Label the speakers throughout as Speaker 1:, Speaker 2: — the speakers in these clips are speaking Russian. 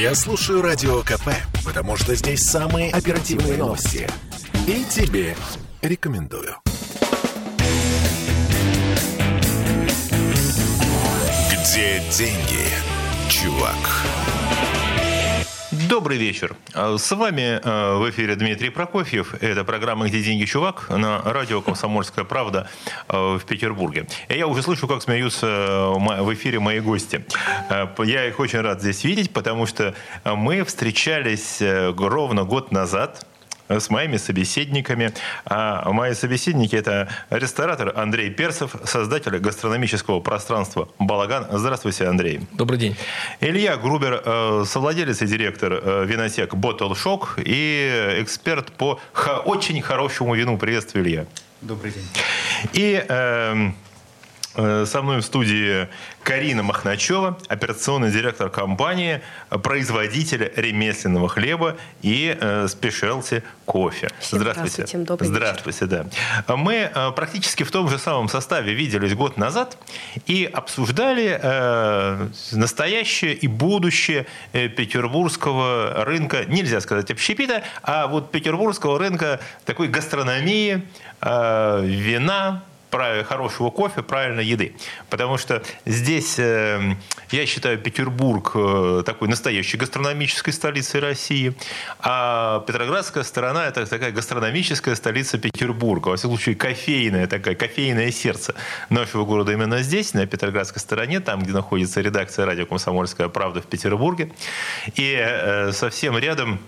Speaker 1: Я слушаю Радио КП, потому что здесь самые оперативные новости. И тебе рекомендую. Где деньги, чувак?
Speaker 2: Добрый вечер. А, С вами э, в эфире Дмитрий Прокофьев. Это программа «Где деньги, чувак?» на радио «Комсомольская правда» э, в Петербурге. И я уже слышу, как смеются в эфире мои гости. Я их очень рад здесь видеть, потому что мы встречались ровно год назад с моими собеседниками. А мои собеседники – это ресторатор Андрей Перцев, создатель гастрономического пространства «Балаган». Здравствуйте, Андрей.
Speaker 3: Добрый день.
Speaker 2: Илья Грубер, э, совладелец и директор э, винотек Bottle Shock и эксперт по очень хорошему вину. Приветствую, Илья.
Speaker 4: Добрый день.
Speaker 2: И эм, э, со мной в студии Карина Махначева, операционный директор компании, э, производитель ремесленного хлеба и э, спешелти кофе.
Speaker 5: Всем здравствуйте, добрый вечер.
Speaker 2: Здравствуйте, да. Мы э, практически в том же самом составе виделись год назад и обсуждали э, настоящее и будущее э, петербургского рынка, нельзя сказать общепита, а вот петербургского рынка такой гастрономии, э, вина, хорошего кофе, правильной еды. Потому что здесь, э, я считаю, Петербург э, такой настоящей гастрономической столицей России, а Петроградская сторона – это такая гастрономическая столица Петербурга. Во всяком случае, кофейное, такое кофейное сердце нашего города именно здесь, на Петроградской стороне, там, где находится редакция радио «Комсомольская правда» в Петербурге. И э, совсем рядом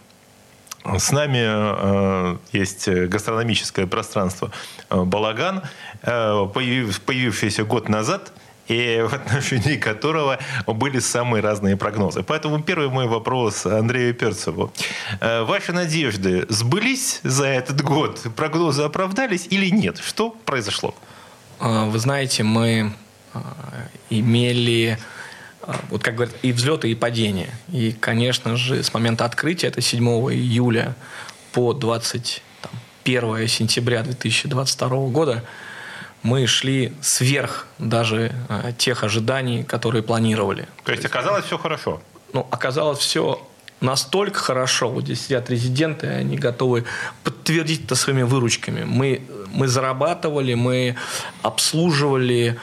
Speaker 2: с нами э, есть гастрономическое пространство э, «Балаган», э, появ- появившееся год назад, и в отношении которого были самые разные прогнозы. Поэтому первый мой вопрос Андрею Перцеву. Ваши надежды сбылись за этот год? Прогнозы оправдались или нет? Что произошло?
Speaker 3: Вы знаете, мы имели, вот как говорят, и взлеты, и падения. И, конечно же, с момента открытия, это 7 июля по 21 сентября 2022 года, мы шли сверх даже а, тех ожиданий, которые планировали.
Speaker 2: То есть оказалось все хорошо?
Speaker 3: ну, оказалось все настолько хорошо. Вот здесь сидят резиденты, они готовы подтвердить это своими выручками. Мы, мы зарабатывали, мы обслуживали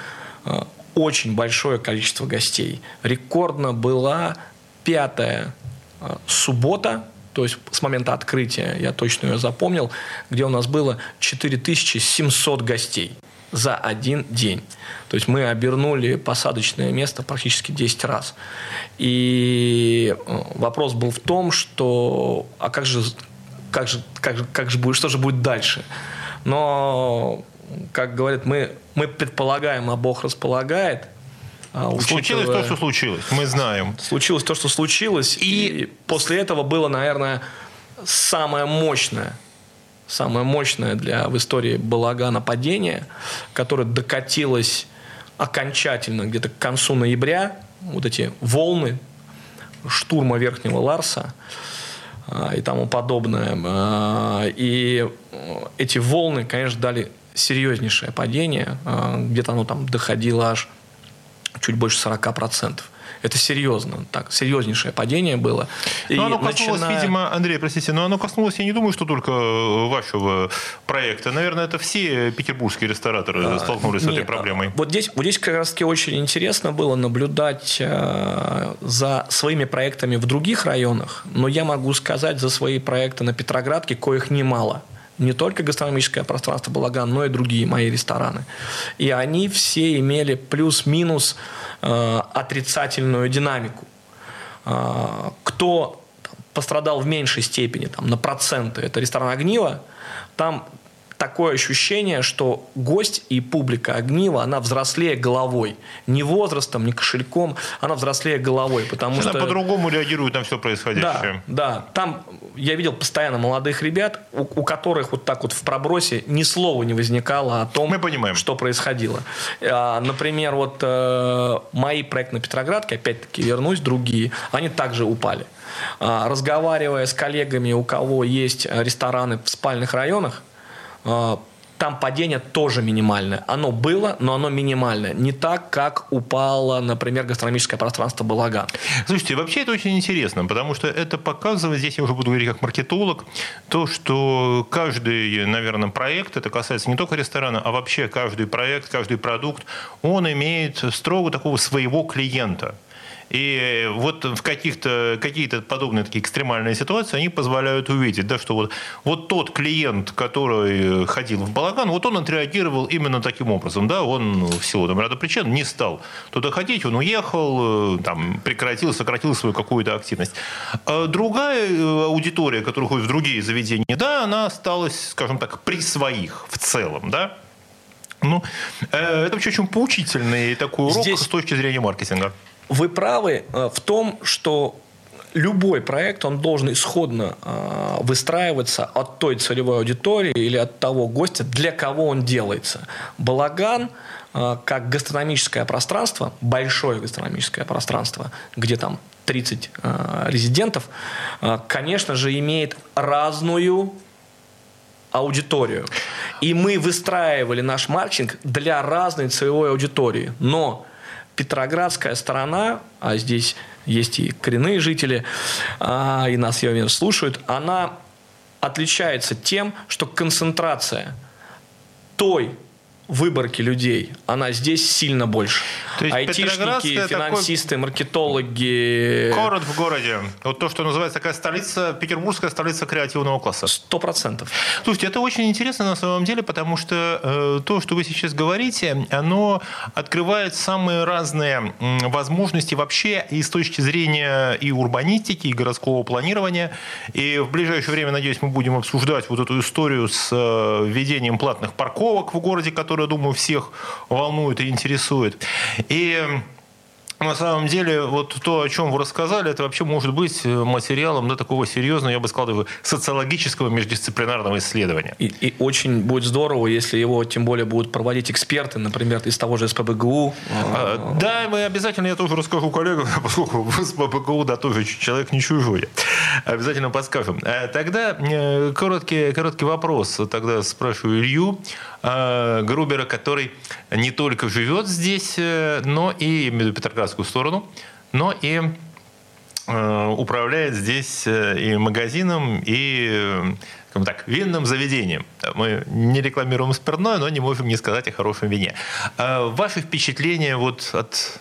Speaker 3: э, очень большое количество гостей. Рекордно была пятая э, суббота, то есть с момента открытия, я точно ее запомнил, где у нас было 4700 гостей за один день. То есть мы обернули посадочное место практически 10 раз. И э, вопрос был в том, что а как же, как же, как же, как же будет, что же будет дальше? Но, как говорят, мы, мы предполагаем, а Бог располагает. А,
Speaker 2: Случилось то,
Speaker 3: учитывая-
Speaker 2: что случилось. Мы знаем.
Speaker 3: случилось то, что случилось, и, после этого было, наверное, самое мощное, самое мощное для в истории балагана падение, которое докатилось окончательно где-то к концу ноября, вот эти волны штурма Верхнего Ларса а, и тому подобное. А, И эти волны, конечно, дали серьезнейшее падение, а, где-то оно там доходило аж чуть больше 40%. Это серьезно, так, серьезнейшее падение было. И
Speaker 2: Но оно коснулось,
Speaker 3: начиная-
Speaker 2: видимо, Андрей, простите, но оно коснулось, я не думаю, что только э, вашего проекта. Наверное, это все петербургские рестораторы столкнулись с этой
Speaker 3: Нет,
Speaker 2: проблемой.
Speaker 3: Вот здесь, вот здесь как раз таки очень интересно было наблюдать э, за своими проектами в других районах, но я могу сказать за свои проекты на Петроградке, коих немало. Не только гастрономическое пространство Балаган, но и другие мои рестораны. И они все имели плюс-минус э, отрицательную динамику. А, Кто там, пострадал в меньшей степени, там, на проценты, это ресторан «Огниво», там такое ощущение, что гость и публика Огнива, она взрослее головой. Не возрастом, не кошельком, она взрослее головой. Потому
Speaker 2: Она
Speaker 3: что...
Speaker 2: по-другому реагирует на все происходящее.
Speaker 3: Да, да. Там я видел постоянно молодых ребят, у, у которых вот так вот в пробросе ни слова не возникало о том,
Speaker 2: Мы понимаем.
Speaker 3: что происходило. А, Например, вот э, мои проекты на Петроградке, опять-таки вернусь, другие, они также упали. А, Разговаривая с коллегами, у кого есть рестораны в спальных районах, там падение тоже минимальное. Оно было, но оно минимальное. Не так, как упало, например, гастрономическое пространство Балаган.
Speaker 2: Слушайте, вообще это очень интересно, потому что это показывает, здесь я уже буду говорить как маркетолог, то, что каждый, наверное, проект, это касается не только ресторана, а вообще каждый проект, каждый продукт, он имеет строго такого своего клиента. И вот в каких-то какие-то подобные такие экстремальные ситуации они позволяют увидеть, да, что вот, вот тот клиент, который ходил в балаган, вот он отреагировал именно таким образом. Да, он в силу там, ряда причин не стал туда ходить, он уехал, э, там, прекратил, сократил свою какую-то активность. А другая э, аудитория, которая ходит в другие заведения, да, она осталась, скажем так, при своих в целом, да, ну, э, это вообще очень поучительный такой урок Здесь... с точки зрения маркетинга.
Speaker 3: Вы правы э, в том, что любой проект, он должен исходно э, выстраиваться от той целевой аудитории или от того гостя, для кого он делается. Балаган э, как гастрономическое пространство, большое гастрономическое пространство, где там 30 резидентов, конечно же, имеет разную аудиторию. И мы выстраивали наш маркетинг для разной целевой аудитории. Но Петроградская сторона, а здесь есть и коренные жители, а, и нас, я уверен, слушают, она отличается тем, что концентрация той выборки людей, она здесь сильно больше. То есть Айтишники, финансисты, такой... маркетологи.
Speaker 2: Город в городе. Вот то, что называется такая столица, петербургская столица креативного класса.
Speaker 3: Сто процентов.
Speaker 2: Слушайте, это очень интересно на самом деле, потому что э, то, что вы сейчас говорите, оно открывает самые разные возможности вообще и с точки зрения и урбанистики, и городского планирования. И в ближайшее время, надеюсь, мы будем обсуждать вот эту историю с э, введением платных парковок в городе, которая, думаю, всех волнует и интересует. И на самом деле, вот то, о чем вы рассказали, это вообще может быть э, материалом да, такого серьезного, я бы сказал, социологического междисциплинарного исследования.
Speaker 3: И, и очень будет здорово, если его тем более будут проводить эксперты, например, из того же СПБГУ.
Speaker 2: А, да, мы обязательно, я тоже расскажу коллегам, поскольку в СПБГУ, да, тоже человек не чужой. Обязательно подскажем. А, тогда э, короткий, короткий вопрос. Тогда спрашиваю Илью. Э, Грубера, который не только живет здесь, э, но и, в Петроградскую сторону, но и э, управляет здесь и магазином, и скажем так, винным заведением. Мы не рекламируем спиртное, но не можем не сказать о хорошем вине. Ваши впечатления вот от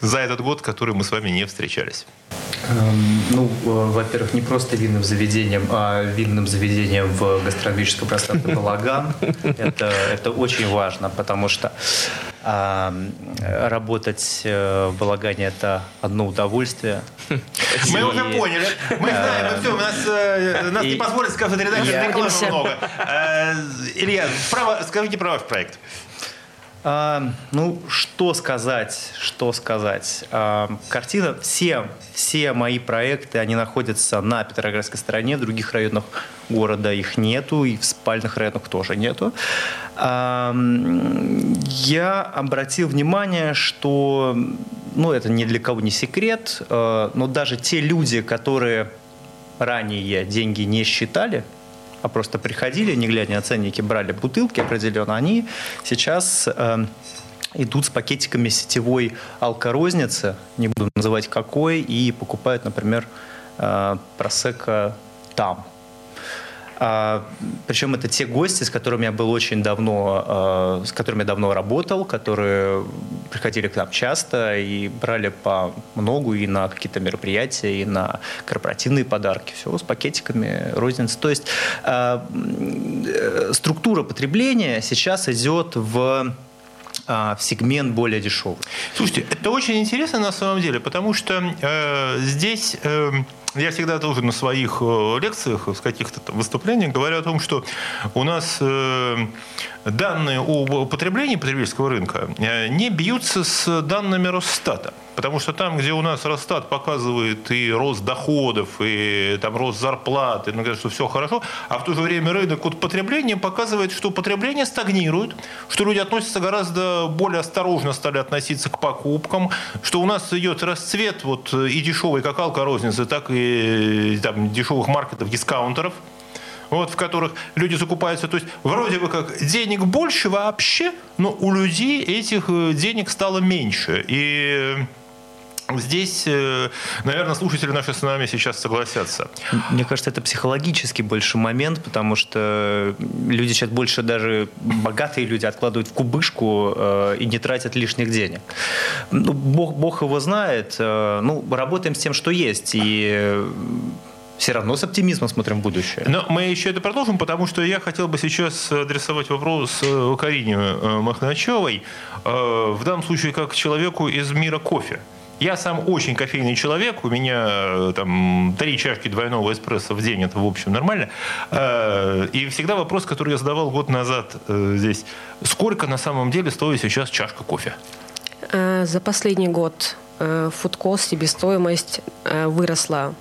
Speaker 2: за этот год, который мы с вами не встречались?
Speaker 4: Эм, ну, э, во-первых, не просто винным заведением, а винным заведением в гастрономическом пространстве «Балаган». Это, это очень важно, потому что а, работать э, в Балагане – это одно удовольствие.
Speaker 2: Мы уже поняли. Мы знаем, ну все, у нас, э, нас не позволит сказать редактор рекламы много. Илья, скажите про ваш проект.
Speaker 4: А, ну, что сказать, что сказать. А, картина, все, все мои проекты, они находятся на Петроградской стороне, в других районах города их нету, и в спальных районах тоже нету. А, я обратил внимание, что, ну, это ни для кого не секрет, а, но даже те люди, которые ранее деньги не считали, а просто приходили, не глядя на ценники, брали бутылки определенно, они сейчас э, идут с пакетиками сетевой алкорозницы, не буду называть какой, и покупают, например, э, просека там. А, причем это те гости, с которыми я был очень давно, э, с которыми я давно работал, которые приходили к нам часто и брали по многу и на какие-то мероприятия, и на корпоративные подарки. Все с пакетиками розницы. То есть э, структура потребления сейчас идет в в сегмент более дешевый.
Speaker 2: Слушайте, это очень интересно на самом деле, потому что э, здесь э, я всегда тоже на своих э, лекциях, в каких-то выступлениях говорю о том, что у нас э, данные о потреблении потребительского рынка э, не бьются с данными Росстата. Потому что там, где у нас Росстат показывает и рост доходов, и там рост зарплат, и ну, что все хорошо, а в то же время рынок от потребления показывает, что потребление стагнирует, что люди относятся гораздо более осторожно стали относиться к покупкам, что у нас идет расцвет вот и дешевой как алкорозницы, так и там, дешевых маркетов, дискаунтеров. вот, в которых люди закупаются. То есть вроде бы как денег больше вообще, но у людей этих э, денег стало меньше. И Здесь, э, наверное, слушатели наши с нами сейчас согласятся.
Speaker 4: Мне кажется, это психологический больше момент, потому что люди сейчас больше даже богатые люди откладывают в кубышку э, и не тратят лишних денег. Ну, бог, бог его знает. Э, ну, работаем с тем, что есть. И все равно с оптимизмом смотрим в будущее.
Speaker 2: Но мы еще это продолжим, потому что я хотел бы сейчас адресовать вопрос Карине Махначевой, в данном случае как человеку из мира кофе. Я сам очень кофейный человек, у меня э, там три чашки двойного эспрессо в день, это в общем нормально. Э, и всегда вопрос, который я задавал год назад э, здесь, сколько на самом деле стоит сейчас чашка кофе?
Speaker 5: За последний год фудкост себестоимость выросла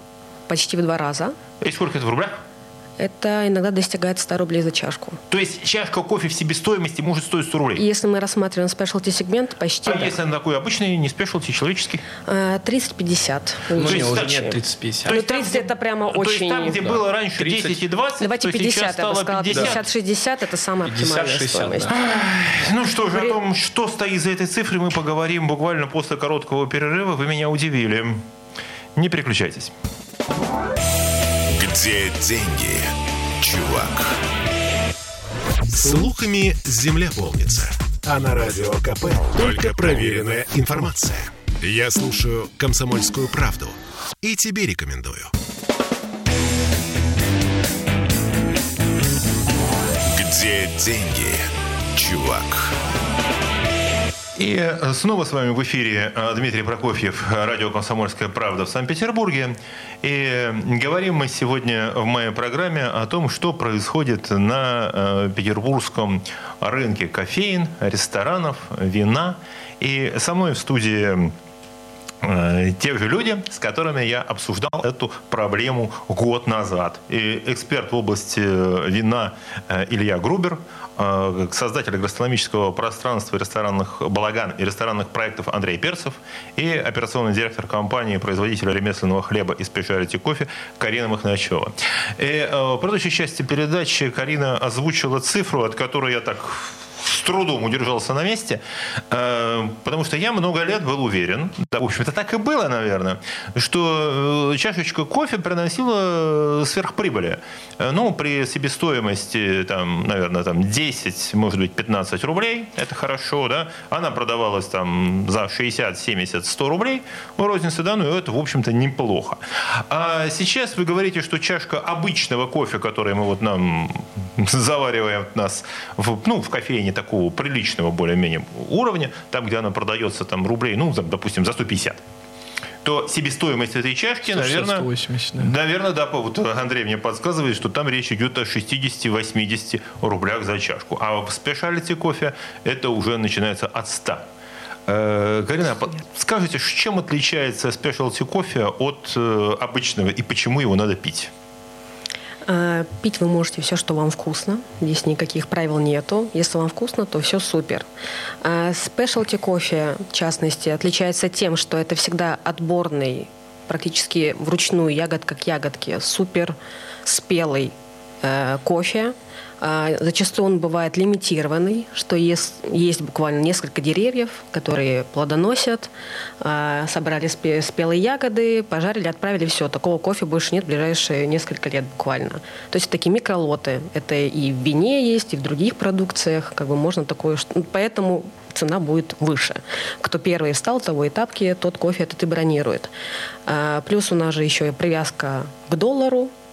Speaker 5: почти в два раза.
Speaker 2: И сколько это в рублях?
Speaker 5: Это иногда достигает 100 рублей за чашку.
Speaker 2: То есть чашка кофе в себестоимости может стоить 100 рублей?
Speaker 5: Если мы рассматриваем спешлти сегмент, почти
Speaker 2: А да. если он такой обычный, не спешлти, человеческий?
Speaker 5: 30-50.
Speaker 3: Ну, уже нет 30-50.
Speaker 5: То есть 30 это прямо
Speaker 2: то
Speaker 5: очень...
Speaker 2: То есть там, где да. было раньше 30, 10 и 20,
Speaker 5: Давайте 50, я бы сказала. 50-60 это самая 50, оптимальная 60, стоимость. Да.
Speaker 2: Ну что же, о том, что стоит за этой цифрой, мы поговорим буквально после короткого перерыва. Вы меня удивили. Не переключайтесь.
Speaker 1: Где деньги, чувак? Слухами земля полнится. А на радио КП только проверенная информация. Я слушаю «Комсомольскую правду» и тебе рекомендую. Где деньги, чувак?
Speaker 2: И э, снова с вами в эфире э, Дмитрий Прокофьев, радио «Комсомольская правда» в Санкт-Петербурге. И говорим мы сегодня в моей программе о том, что происходит на э, петербургском рынке кофеин, ресторанов, вина. И со мной в студии те же люди, с которыми я обсуждал эту проблему год назад. И эксперт в области вина Илья Грубер, создатель гастрономического пространства ресторанных «Балаган» и ресторанных проектов Андрей Перцев и операционный директор компании производителя ремесленного хлеба и специалити кофе Карина Махначева. И э, в предыдущей части передачи Карина озвучила цифру, от которой я так с трудом удержался на месте, э, потому что я много лет был уверен, да, в общем-то так и было, наверное, что э, чашечка кофе приносила сверхприбыли. Э, ну, при себестоимости, там, наверное, там 10, может быть, 15 рублей, это хорошо, да, она продавалась там за 60, 70, 100 рублей в рознице, да, ну, это, в общем-то, неплохо. А сейчас вы говорите, что чашка обычного кофе, который мы вот нам завариваем нас в, ну, в кофейне такого приличного более-менее уровня, там, где она продается там рублей, ну, допустим, за 150 то себестоимость этой чашки, 160, наверное, 180, да. наверное, да, вот Андрей мне подсказывает, что там речь идет о 60-80 рублях за чашку. А в специалити кофе это уже начинается от 100. Э, Карина, скажите, чем отличается специалити кофе от э, обычного и почему его надо пить?
Speaker 5: Э, пить вы можете все, что вам вкусно. Здесь никаких правил нету. Если вам вкусно, то все супер. Спешлти кофе, в частности, отличается тем, что это всегда отборный, практически вручную, ягодка к ягодке, супер спелый э, кофе – а, зачастую он бывает лимитированный, что есть, есть буквально несколько деревьев, которые плодоносят, а, собрали спелые ягоды, пожарили, отправили, все. Такого кофе больше нет в ближайшие несколько лет буквально. То есть такие микролоты. Это и в вине есть, и в других продукциях. Как бы можно такое... Ну, поэтому цена будет выше. Кто первый встал, того и тапки, тот кофе этот и бронирует. А, плюс у нас же еще и привязка к доллару, а,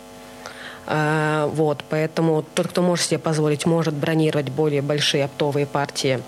Speaker 5: вот, поэтому тот, кто может себе позволить, может бронировать более большие оптовые партии,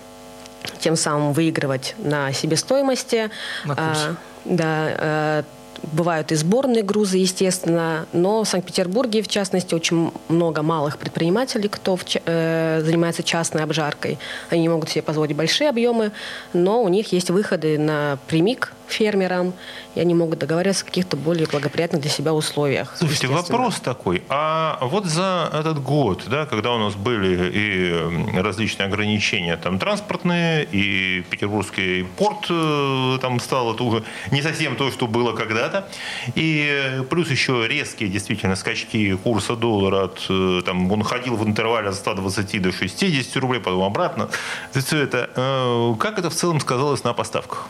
Speaker 5: тем самым выигрывать на себестоимости.
Speaker 3: На курсе. А,
Speaker 5: да, а, Бывают и сборные грузы, естественно, но в Санкт-Петербурге, в частности, очень много малых предпринимателей, кто в, э, занимается частной обжаркой. Они не могут себе позволить большие объемы, но у них есть выходы напрямик фермерам, и они могут договариваться о каких-то более благоприятных для себя условиях.
Speaker 2: Слушайте, вопрос такой. А вот за этот год, да, когда у нас были и различные ограничения там транспортные, и Петербургский порт э, там стал это уже не совсем то, что было когда-то, и плюс еще резкие действительно скачки курса доллара от, э, там, он ходил в интервале от 120 до 60 рублей, потом обратно. Все это, э, как это в целом сказалось на поставках?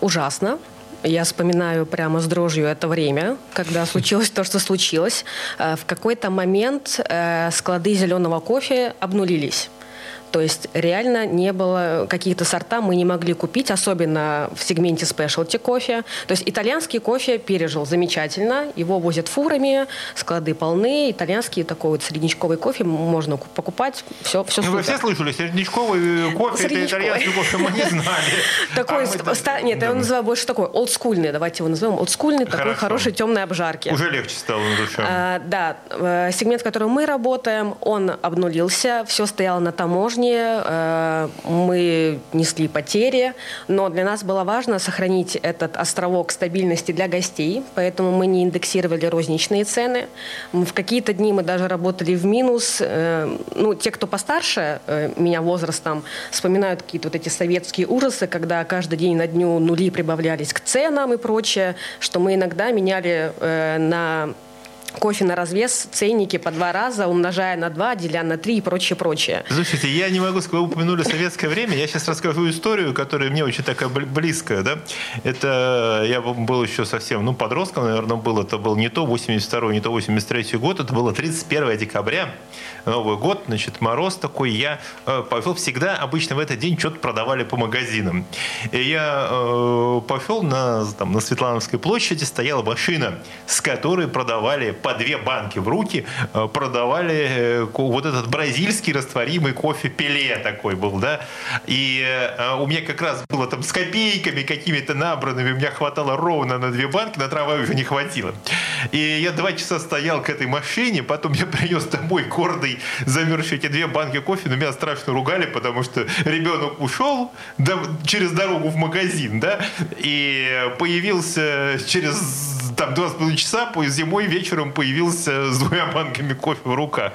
Speaker 5: Ужасно. Я вспоминаю прямо с дрожью это время, когда случилось то, что случилось. Э, в какой-то момент э, склады зеленого кофе обнулились. То есть реально не было каких-то сорта мы не могли купить, особенно в сегменте спешлти кофе. То есть итальянский кофе пережил замечательно, его возят фурами, склады полны, итальянский такой вот среднячковый кофе можно покупать, все, все
Speaker 2: ну, Вы все слышали, среднячковый кофе, это итальянский кофе, мы не знали.
Speaker 5: Такой, нет, я его называю больше такой олдскульный, давайте его назовем, олдскульный, такой хороший темной обжарки.
Speaker 2: Уже легче стало на душе. А,
Speaker 5: да, э, сегмент, в котором мы работаем, он обнулился, все стояло на таможне, жизни, э, мы несли потери, но для нас было важно сохранить этот островок стабильности для гостей, поэтому мы не индексировали розничные цены. В какие-то дни мы даже работали в минус. Э, ну, те, кто постарше э, меня возрастом, вспоминают какие-то вот эти советские ужасы, когда каждый день на дню нули прибавлялись к ценам и прочее, что мы иногда меняли на кофе на развес, ценники по два раза, умножая на два, деля на три и прочее, прочее.
Speaker 2: Слушайте, я не могу сказать, вы упомянули советское время, я сейчас расскажу историю, которая мне очень такая близкая, да. Это я был еще совсем, ну, подростком, наверное, был, это был не то 82 не то 83 год, это было 31 декабря, Новый год, значит, мороз такой, я э, пошел всегда, обычно в этот день что-то продавали по магазинам. И я э, пошел на, там, на Светлановской площади, стояла машина, с которой продавали по две банки в руки, э, продавали э, вот этот бразильский растворимый кофе Пеле такой был, да. И э, у меня как раз было там с копейками какими-то набранными, у меня хватало ровно на две банки, на трамвай уже не хватило. И я два часа стоял к этой машине, потом я принес домой гордый замерзшие эти две банки кофе, но меня страшно ругали, потому что ребенок ушел через дорогу в магазин, да, и появился через там два с половиной часа, по зимой вечером появился с двумя банками кофе в руках.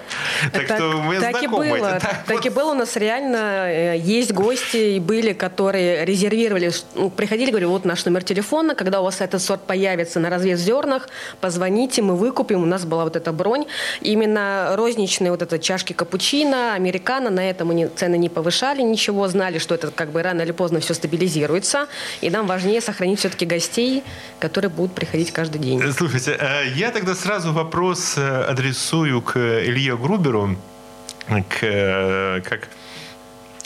Speaker 5: Так, так что мы так знакомы. И было. Это, так, так вот. и было. У нас реально э, есть гости и были, которые резервировали, ну, приходили, говорю, вот наш номер телефона, когда у вас этот сорт появится на развес зернах, позвоните, мы выкупим. У нас была вот эта бронь. Именно розничные вот это чашки капучино, американо, на этом мы цены не повышали ничего, знали, что это как бы рано или поздно все стабилизируется. И нам важнее сохранить все-таки гостей, которые будут приходить каждый каждый день. Э,
Speaker 2: слушайте, э, я тогда сразу вопрос э, адресую к Илье Груберу, к, как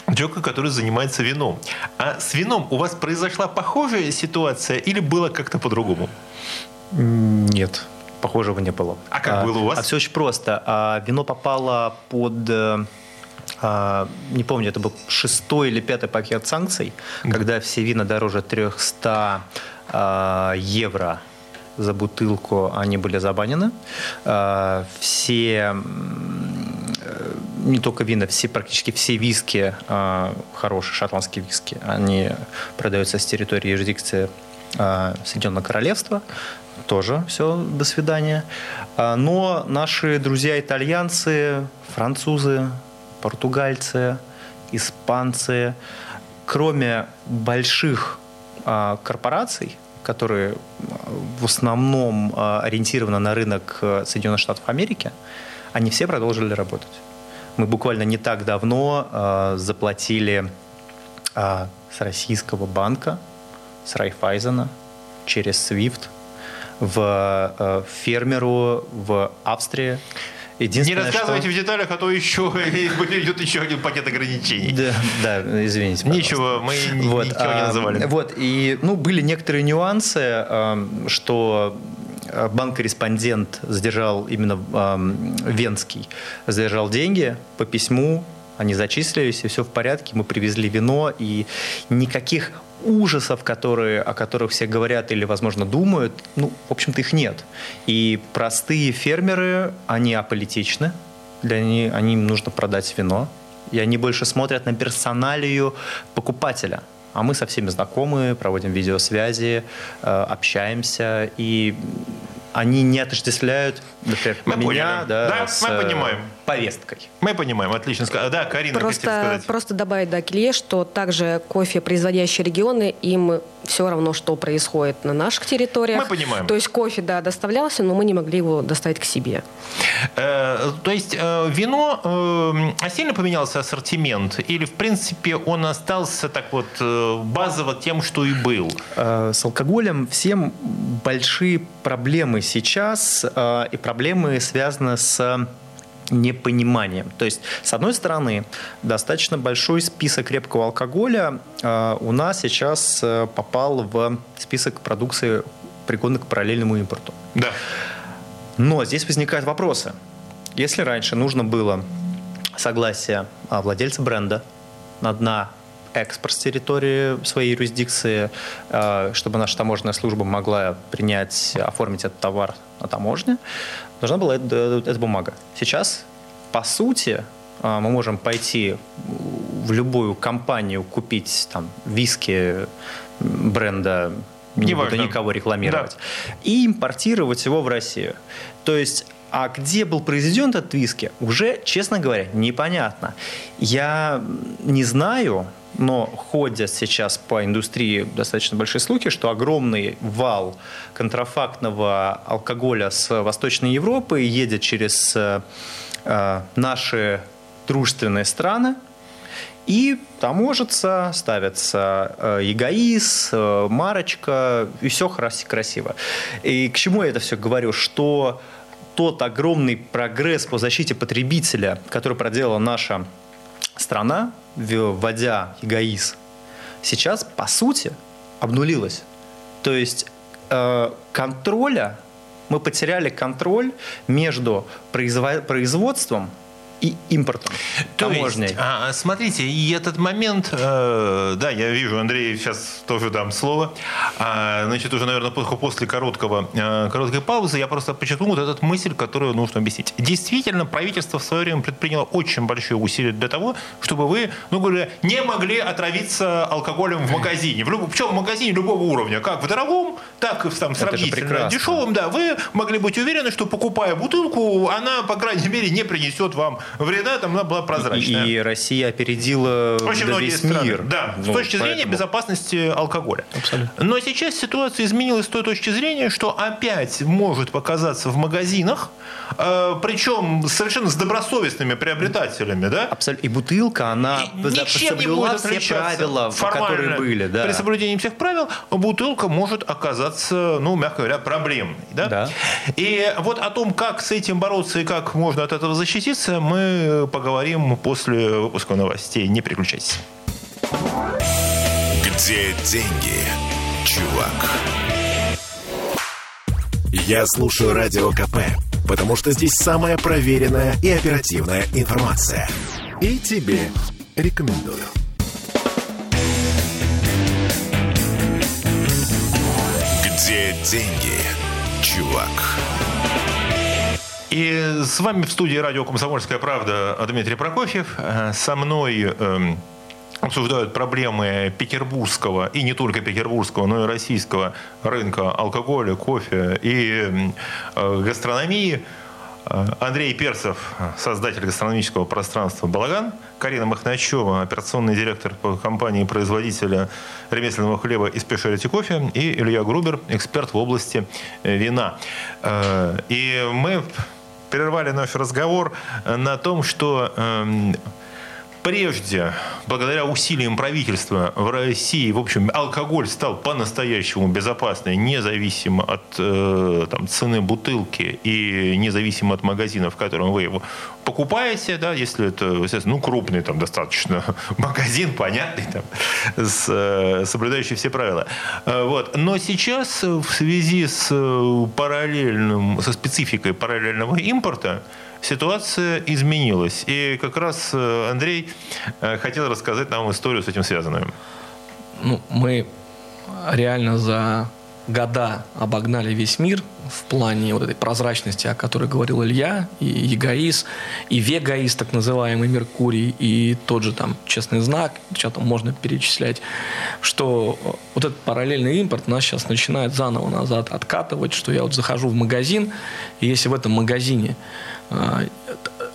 Speaker 2: Джока, который занимается вином. А с вином у вас произошла похожая ситуация или было как-то по-другому?
Speaker 4: Нет, похожего не было.
Speaker 2: А как а, было у вас?
Speaker 4: А все очень просто. А, вино попало под а, не помню, это был шестой или пятый пакет санкций, mm-hmm. когда все вина дороже 300 а, евро за бутылку, они были забанены. А, все э, не только вина, все, практически все виски, а, хорошие шотландские виски, они продаются с территории юрисдикции а, Соединенного Королевства. Тоже все, до свидания. Но наши друзья-итальянцы, французы, португальцы, испанцы, кроме больших корпораций, которые в основном э, ориентированы на рынок э, Соединенных Штатов Америки, они все продолжили работать. Мы буквально не так давно заплатили с российского банка, с Райфайзена, через SWIFT в фермеру в Австрии,
Speaker 2: Единственное, не рассказывайте что... в деталях, а то еще идет еще один пакет ограничений.
Speaker 4: Да, да извините.
Speaker 2: Пожалуйста. Ничего, мы вот, ничего не а, называли.
Speaker 4: Вот, и ну, были некоторые нюансы, а, что банк-корреспондент задержал именно Венский, задержал деньги по письму, они зачислились, и все в порядке. Мы привезли вино, и никаких ужасов, которые, о которых все говорят или, возможно, думают, ну, в общем-то, их нет. И простые фермеры, они аполитичны, для них, они, им нужно продать вино, и они больше смотрят на персоналию покупателя. а мы со всеми знакомы, проводим видеосвязи, э, общаемся, и они не отождествляют, например,
Speaker 2: мы
Speaker 4: меня
Speaker 2: поняли.
Speaker 4: да,
Speaker 2: да,
Speaker 4: с
Speaker 2: мы
Speaker 4: э,
Speaker 2: понимаем.
Speaker 4: повесткой.
Speaker 2: Мы понимаем, отлично. Да, Карина,
Speaker 5: Просто,
Speaker 2: сказать.
Speaker 5: просто добавить, да, Килье, что также кофе, производящие регионы, им все равно, что происходит на наших территориях.
Speaker 2: Мы понимаем.
Speaker 5: То есть кофе, да, доставлялся, но мы не могли его доставить к себе.
Speaker 2: Э, То есть э, вино, э, а сильно поменялся ассортимент? Или, в принципе, он остался так вот э, базово тем, что и был?
Speaker 4: Э, С алкоголем всем большие проблемы сейчас, э, и проблемы связаны с непониманием. То есть, с одной стороны, достаточно большой список крепкого алкоголя э, у нас сейчас э, попал в список продукции, пригодных к параллельному импорту.
Speaker 2: Да.
Speaker 4: Но здесь возникают вопросы. Если раньше нужно было согласие а, владельца бренда на экспорт с территории своей юрисдикции, э, чтобы наша таможенная служба могла принять, оформить этот товар на таможне, должна была эта, эта бумага. Сейчас, по сути, э, мы можем пойти в любую компанию, купить там виски бренда, не
Speaker 2: Неважно.
Speaker 4: буду никого рекламировать, и импортировать его в Россию. То есть а где был произведен этот виски, уже, честно говоря, непонятно. Я не знаю, но ходят сейчас по индустрии достаточно большие слухи, что огромный вал контрафактного алкоголя с Восточной Европы едет через э, наши дружественные страны, и таможится, ставится э, эгоиз, э, марочка, и все красиво. И к чему я это все говорю? Что тот огромный прогресс по защите потребителя, который проделала наша страна, вводя эгоиз, сейчас, по сути, обнулилась. То есть э, контроля, мы потеряли контроль между произво- производством и импортом,
Speaker 2: То
Speaker 4: таможней.
Speaker 2: есть, а, смотрите, и этот момент, э, да, я вижу, Андрей, сейчас тоже дам слово. А, значит, уже, наверное, после, короткого, э, короткой паузы я просто подчеркну вот эту мысль, которую нужно объяснить. Действительно, правительство в свое время предприняло очень большие усилия для того, чтобы вы, ну, говоря, не могли отравиться алкоголем в магазине. В любом, причем в магазине любого уровня, как в дорогом, так и в там, сравнительно дешевом. Да, вы могли быть уверены, что покупая бутылку, она, по крайней мере, не принесет вам вреда, там она была прозрачная.
Speaker 4: И Россия опередила
Speaker 2: Очень
Speaker 4: да, весь
Speaker 2: страны.
Speaker 4: мир.
Speaker 2: Да, с
Speaker 4: Ну,
Speaker 2: точки зрения
Speaker 4: поэтому-
Speaker 2: безопасности алкоголя.
Speaker 3: Абсолютно.
Speaker 2: Но сейчас ситуация изменилась с той точки зрения, что опять может показаться в магазинах, э, причем совершенно с добросовестными приобретателями, да?
Speaker 4: Абсолютно. И бутылка, она
Speaker 2: И
Speaker 4: соблюла
Speaker 2: будет
Speaker 4: все правила,
Speaker 2: формально.
Speaker 4: которые были. Да.
Speaker 2: При соблюдении всех правил бутылка может оказаться, ну, мягко говоря, проблемной. Да?
Speaker 4: Да.
Speaker 2: И вот о том, как с этим бороться и как можно от этого защититься, мы поговорим после выпуска новостей. Не переключайтесь.
Speaker 1: Где деньги, чувак? Я слушаю Радио КП, потому что здесь самая проверенная и оперативная информация. И тебе рекомендую. Где деньги, чувак?
Speaker 2: И с вами в студии радио «Комсомольская правда» Дмитрий Прокофьев. Э, Со мной эм, обсуждают проблемы петербургского, и не только петербургского, но и российского рынка алкоголя, кофе и м, э, гастрономии. Э, Андрей Перцев, создатель гастрономического пространства «Балаган», Карина Махначева, операционный директор по компании-производителя ремесленного хлеба и спешалити кофе, и Илья Грубер, эксперт в области вина. И мы прервали наш разговор на том, что эм, Прежде, благодаря усилиям правительства в России, в общем, алкоголь стал по-настоящему безопасный, независимо от э, там, цены бутылки и независимо от магазина, в котором вы его покупаете, да, если это, ну, крупный там достаточно магазин, понятный, там, с, э, соблюдающий все правила. Э, Вот. Но сейчас в связи с э, параллельным, со спецификой параллельного импорта, ситуация изменилась. И как раз Андрей хотел рассказать нам историю с этим связанную.
Speaker 3: Ну, мы реально за года обогнали весь мир в плане вот этой прозрачности, о которой говорил Илья, и Егоис, и Вегаис, так называемый Меркурий, и тот же там честный знак, что там можно перечислять, что вот этот параллельный импорт нас сейчас начинает заново назад откатывать, что я вот захожу в магазин, и если в этом магазине а,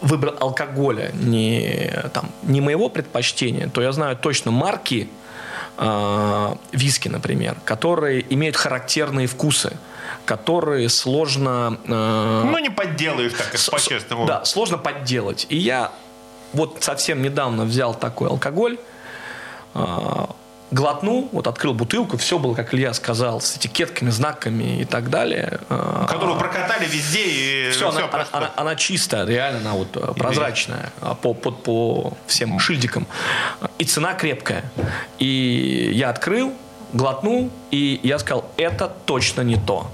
Speaker 3: выбор алкоголя не, там, не моего предпочтения, то я знаю точно марки, э, виски, например, которые имеют характерные вкусы, которые сложно...
Speaker 2: Э, ну, не подделаешь так, с, по-честному.
Speaker 3: Да, сложно подделать. И я вот совсем недавно взял такой алкоголь, э, глотнул, вот открыл бутылку, все было, как Илья сказал, с этикетками, знаками и так далее.
Speaker 2: А, Которую прокатали везде и
Speaker 3: все, все она, она, она чистая, реально она вот э, прозрачная а, по, по, по всем шильдикам. И цена крепкая. И я открыл, глотнул, и я сказал, это точно не то.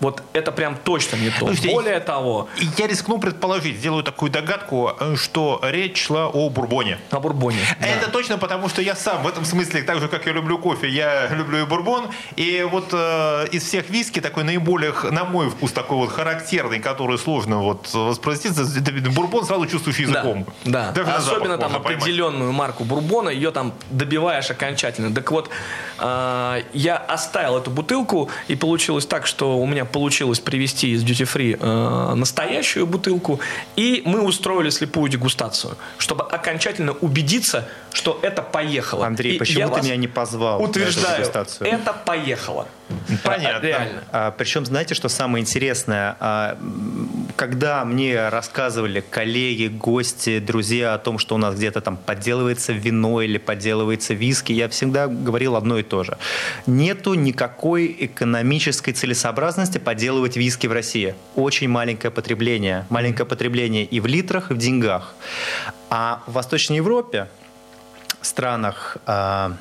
Speaker 3: Вот это прям точно не то. Слушайте, Более того...
Speaker 2: Я рискну предположить, сделаю такую догадку, э, что речь шла о бурбоне.
Speaker 3: О бурбоне.
Speaker 2: Это да. точно потому, что я сам в этом смысле, так же, как я люблю кофе, я люблю и бурбон. И вот э, из всех виски такой наиболее, на мой вкус, такой вот характерный, который сложно вот воспроизвести, бурбон сразу чувствуешь языком.
Speaker 3: Да, да. особенно там определенную поймать. марку бурбона, ее там добиваешь окончательно. Так вот, э, я оставил эту бутылку, и получилось так, что у меня получилось привезти из Duty Free э, настоящую бутылку, и мы устроили слепую дегустацию, чтобы окончательно убедиться, что это поехало.
Speaker 4: Андрей,
Speaker 3: и
Speaker 4: почему ты меня не позвал?
Speaker 3: Утверждаю, это поехало.
Speaker 2: Понятно.
Speaker 3: Реально.
Speaker 4: А, причем, знаете, что самое интересное? А, когда мне рассказывали коллеги, гости, друзья о том, что у нас где-то там подделывается вино или подделывается виски, я всегда говорил одно и то же. Нету никакой экономической целесообразности подделывать виски в России. Очень маленькое потребление. Маленькое потребление и в литрах, и в деньгах. А в Восточной Европе, странах а,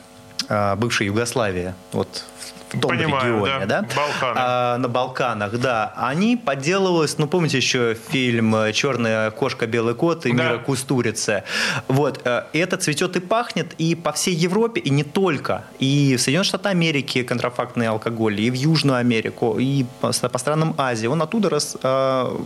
Speaker 4: бывшей Югославии, вот в том Понимаю, регионе, да, да?
Speaker 2: Балканы.
Speaker 4: А, на Балканах, да, они подделывались, ну помните еще фильм "Черная кошка, белый кот" и да. Мира Кустурица, вот, э, это цветет и пахнет и по всей Европе и не только, и в Соединенные Штаты Америки контрафактный алкоголь, и в Южную Америку, и по, по странам Азии, он оттуда рас, э,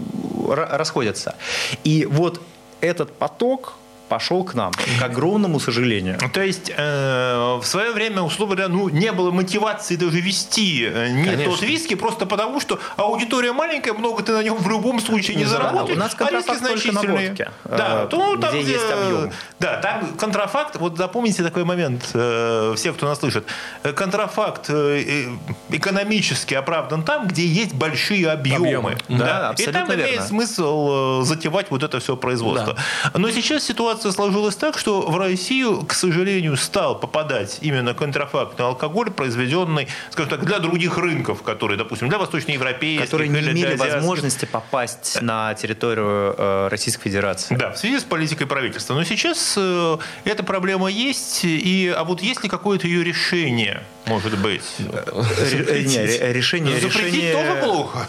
Speaker 4: расходится, и вот этот поток пошел к нам, к огромному сожалению.
Speaker 2: То есть э, в свое время, условно говоря, ну, не было мотивации даже вести э, не Конечно. тот виски, просто потому что аудитория маленькая, много ты на нем в любом случае не ну, заработаешь.
Speaker 4: У нас контрафакт а риски только на водке,
Speaker 2: да,
Speaker 4: э, то, ну, там, где, где есть объем.
Speaker 2: Да, там контрафакт, вот запомните такой момент, э, все, кто нас слышит, э, контрафакт э, экономически оправдан там, где есть большие объемы. объемы.
Speaker 4: Да, да, абсолютно
Speaker 2: И там
Speaker 4: верно.
Speaker 2: имеет смысл затевать вот это все производство. Да. Но сейчас ситуация ситуация сложилась так, что в Россию, к сожалению, стал попадать именно контрафактный алкоголь, произведенный, скажем так, для других рынков, которые, допустим, для восточноевропейских.
Speaker 4: Которые не имели возможности попасть на территорию э, Российской Федерации.
Speaker 2: Да, в связи с политикой правительства. Но сейчас э, эта проблема есть, и, а вот есть ли какое-то ее решение, может быть?
Speaker 4: Решение, решение...
Speaker 2: Запретить тоже плохо?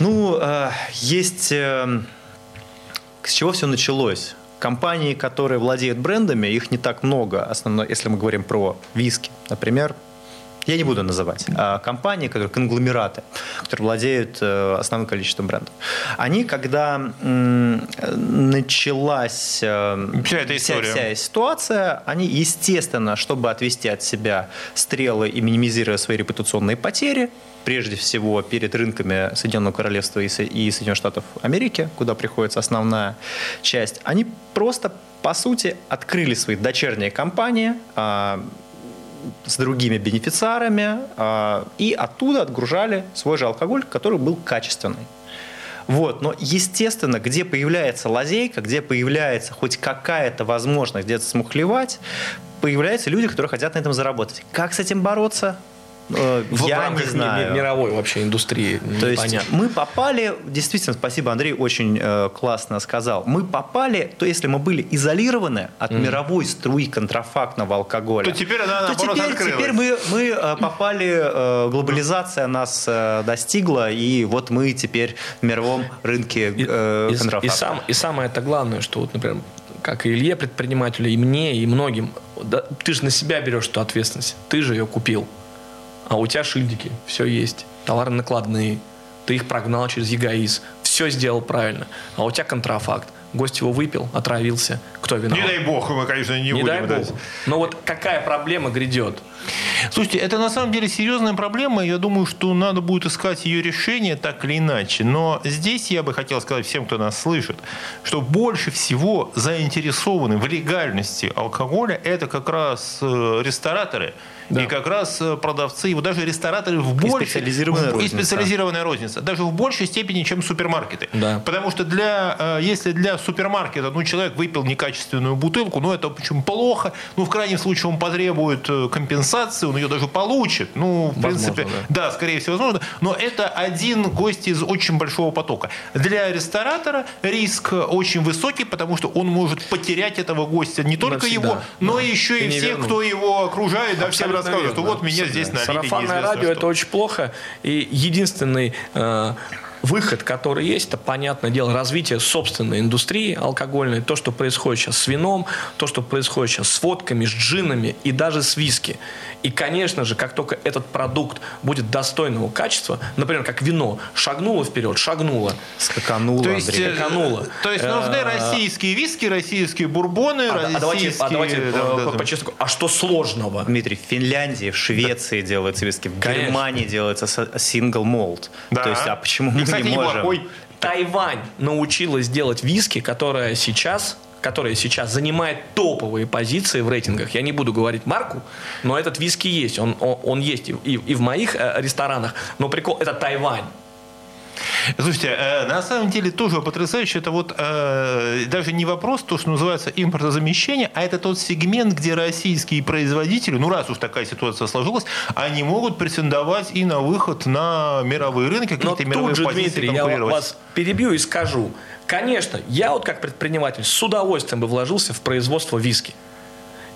Speaker 4: Ну, есть... С чего все началось? Компании, которые владеют брендами, их не так много, основно, если мы говорим про виски, например, я не буду называть, а компании, которые конгломераты, которые владеют э, основным количеством брендов. Они, когда началась э, вся эта вся, вся ситуация, они, естественно, чтобы отвести от себя стрелы и минимизировать свои репутационные потери, прежде всего перед рынками Соединенного Королевства и Соединенных Штатов Америки, куда приходится основная часть, они просто, по сути, открыли свои дочерние компании а, с другими бенефициарами а, и оттуда отгружали свой же алкоголь, который был качественный. Вот. Но, естественно, где появляется лазейка, где появляется хоть какая-то возможность где-то смухлевать, появляются люди, которые хотят на этом заработать. Как с этим бороться?
Speaker 3: Э, в я не знаю. мировой вообще индустрии.
Speaker 4: То есть мы попали, действительно, спасибо, Андрей очень э, классно сказал, мы попали, то если мы были изолированы от mm. мировой струи контрафактного алкоголя,
Speaker 2: то теперь она то
Speaker 4: теперь, теперь мы, мы э, попали, э, глобализация нас э, достигла, и вот мы теперь в мировом рынке э, и, контрафакта.
Speaker 3: И, сам, и самое это главное, что вот, например, как и Илье предпринимателю, и мне, и многим, да, ты же на себя берешь эту ответственность, ты же ее купил а у тебя шильдики, все есть, товары накладные, ты их прогнал через ЕГАИС, все сделал правильно, а у тебя контрафакт, гость его выпил, отравился, кто виноват?
Speaker 2: Не дай бог, мы, конечно, не, не будем. дай бог.
Speaker 3: Но вот какая проблема грядет?
Speaker 2: Слушайте, это на самом деле серьезная проблема. Я думаю, что надо будет искать ее решение так или иначе. Но здесь я бы хотел сказать всем, кто нас слышит, что больше всего заинтересованы в легальности алкоголя это как раз э, рестораторы – да. И как раз э, продавцы, его даже рестораторы в большей... И специализированная, розница. И специализированная розница. Даже в большей степени, чем супермаркеты. Да. Потому что для, э, если для супермаркета ну, человек выпил некачественную бутылку, ну, это очень плохо. Ну, в крайнем случае, он потребует э, компенсации, он ее даже получит. Ну, в возможно, принципе, да. да, скорее всего, возможно. Но это один гость из очень большого потока. Для ресторатора риск очень высокий, потому что он может потерять этого гостя не только Навсегда. его, но да. еще и, и всех, кто его окружает, да, всем рассказывают, что вот меня здесь налили
Speaker 3: Сарафанное радио – это очень плохо. И единственный э, выход, который есть, это, понятное дело, развитие собственной индустрии алкогольной, то, что происходит сейчас с вином, то, что происходит сейчас с водками, с джинами и даже с виски. И, конечно же, как только этот продукт будет достойного качества, например, как вино, шагнуло вперед, шагнуло.
Speaker 4: Скакануло,
Speaker 3: то есть, Андрей. Э, Скакануло.
Speaker 2: То есть нужны э, российские виски, российские бурбоны, а,
Speaker 3: российские... А давайте, а давайте по честному, а что сложного?
Speaker 4: Дмитрий, в Финляндии, в Швеции да. делаются виски, в Конечно. Германии делается сингл молд. Да. То есть, а почему мы кстати, не можем? Неплохой.
Speaker 3: Тайвань научилась делать виски, которая сейчас которая сейчас занимает топовые позиции в рейтингах. Я не буду говорить марку, но этот виски есть. Он, он, он есть и, и в моих э, ресторанах. Но прикол, это Тайвань.
Speaker 2: Слушайте, э, на самом деле тоже потрясающе. Это вот э, даже не вопрос, то, что называется импортозамещение, а это тот сегмент, где российские производители, ну раз уж такая ситуация сложилась, они могут претендовать и на выход на мировые рынки, какие-то мировые
Speaker 3: же, позиции Дмитрий, я вас перебью и скажу. Конечно, я вот как предприниматель с удовольствием бы вложился в производство виски.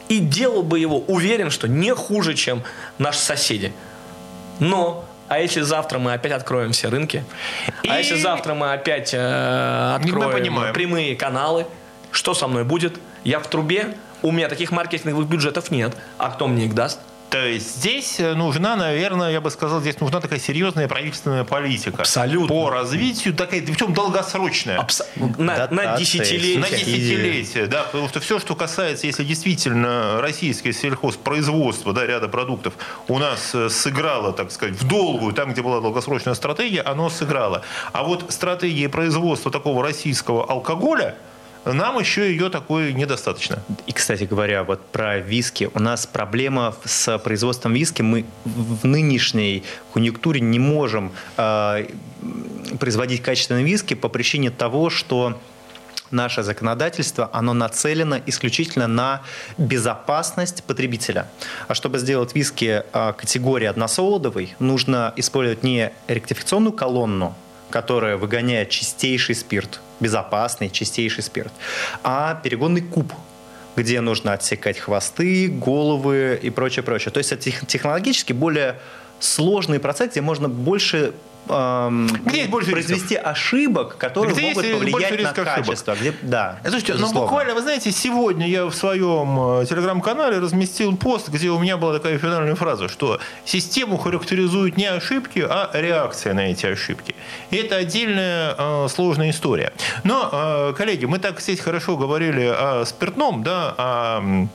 Speaker 3: И делал бы его, уверен, что не хуже, чем наши соседи. Но а если завтра мы опять откроем все рынки? И... А если завтра мы опять э, откроем прямые каналы? Что со мной будет? Я в трубе? У меня таких маркетинговых бюджетов нет. А кто мне их даст?
Speaker 2: То есть здесь нужна, наверное, я бы сказал, здесь нужна такая серьезная правительственная политика.
Speaker 3: Абсолютно.
Speaker 2: По развитию, такая, причем долгосрочная. Абс...
Speaker 3: На, на десятилетие.
Speaker 2: На десятилетие, да, потому что все, что касается, если действительно российское сельхозпроизводство, да, ряда продуктов у нас э, сыграло, так сказать, в долгую, там, где была долгосрочная стратегия, оно сыграло. А вот стратегия производства такого российского алкоголя – нам еще ее такой недостаточно.
Speaker 4: И, кстати говоря, вот про виски. У нас проблема с производством виски. Мы в нынешней конъюнктуре не можем э, производить качественные виски по причине того, что наше законодательство, оно нацелено исключительно на безопасность потребителя. А чтобы сделать виски э, категории односолодовой, нужно использовать не ректификационную колонну, которая выгоняет чистейший спирт, безопасный чистейший спирт, а перегонный куб, где нужно отсекать хвосты, головы и прочее, прочее. То есть это технологически более сложный процесс, где можно больше эм, где больше произвести рисков? ошибок, которые где могут повлиять на качество. Где, да,
Speaker 2: Слушайте, ну буквально, вы знаете, сегодня я в своем э, телеграм-канале разместил пост, где у меня была такая финальная фраза, что систему характеризуют не ошибки, а реакция на эти ошибки. И это отдельная э, сложная история. Но, э, коллеги, мы так здесь хорошо говорили о спиртном, да, а